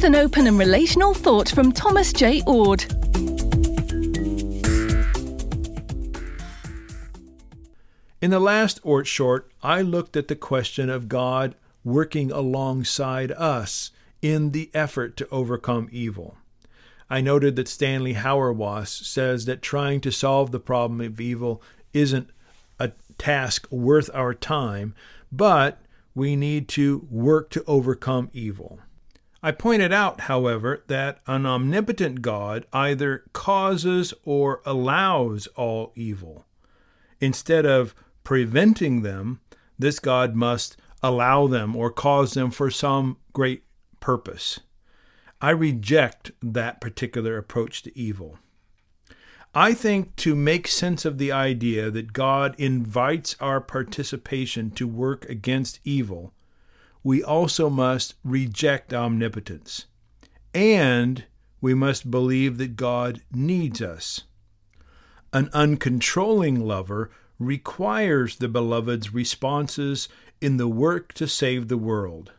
Here's an open and relational thought from Thomas J. Oord. In the last Oord short, I looked at the question of God working alongside us in the effort to overcome evil. I noted that Stanley Hauerwas says that trying to solve the problem of evil isn't a task worth our time, but we need to work to overcome evil. I pointed out, however, that an omnipotent God either causes or allows all evil. Instead of preventing them, this God must allow them or cause them for some great purpose. I reject that particular approach to evil. I think to make sense of the idea that God invites our participation to work against evil, we also must reject omnipotence. And we must believe that God needs us. An uncontrolling lover requires the beloved's responses in the work to save the world.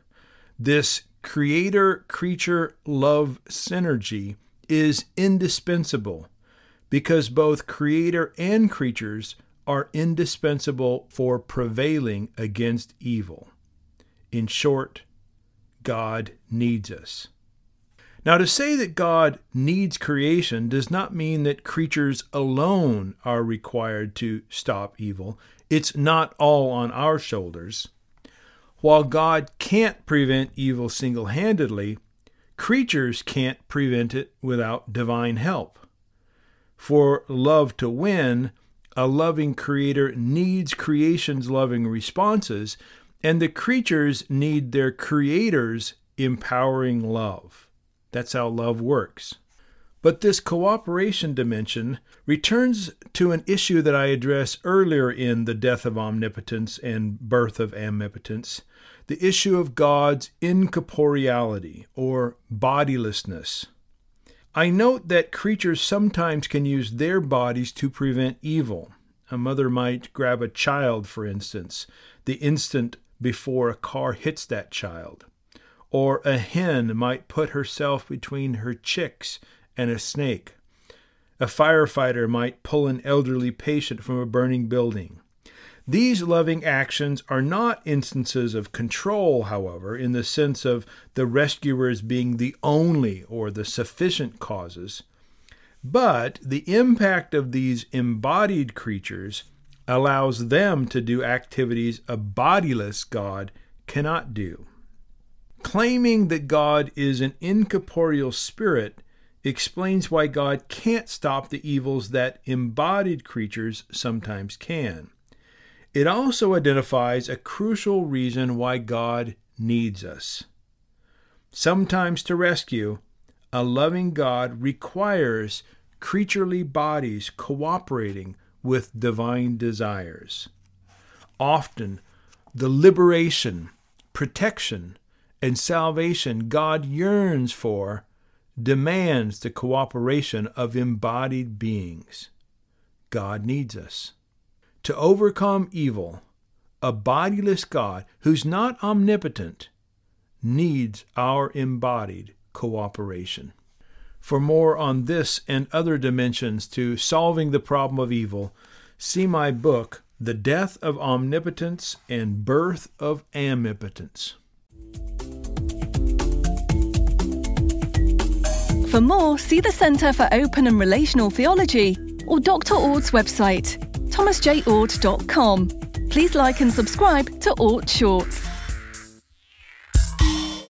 This creator creature love synergy is indispensable because both creator and creatures are indispensable for prevailing against evil. In short, God needs us. Now, to say that God needs creation does not mean that creatures alone are required to stop evil. It's not all on our shoulders. While God can't prevent evil single handedly, creatures can't prevent it without divine help. For love to win, a loving creator needs creation's loving responses, and the creatures need their creator's empowering love. That's how love works. But this cooperation dimension returns to an issue that I addressed earlier in The Death of Omnipotence and Birth of Amipotence the issue of God's incorporeality or bodilessness. I note that creatures sometimes can use their bodies to prevent evil. A mother might grab a child, for instance, the instant before a car hits that child. Or a hen might put herself between her chicks and a snake. A firefighter might pull an elderly patient from a burning building. These loving actions are not instances of control, however, in the sense of the rescuers being the only or the sufficient causes, but the impact of these embodied creatures allows them to do activities a bodiless God cannot do. Claiming that God is an incorporeal spirit explains why God can't stop the evils that embodied creatures sometimes can. It also identifies a crucial reason why God needs us. Sometimes to rescue, a loving God requires creaturely bodies cooperating with divine desires. Often, the liberation, protection, and salvation God yearns for demands the cooperation of embodied beings. God needs us to overcome evil, a bodiless God who's not omnipotent needs our embodied cooperation. For more on this and other dimensions to solving the problem of evil, see my book, The Death of Omnipotence and Birth of Amipotence. For more, see the Centre for Open and Relational Theology or Dr. Oord's website thomasjoord.com. Please like and subscribe to Oord Shorts.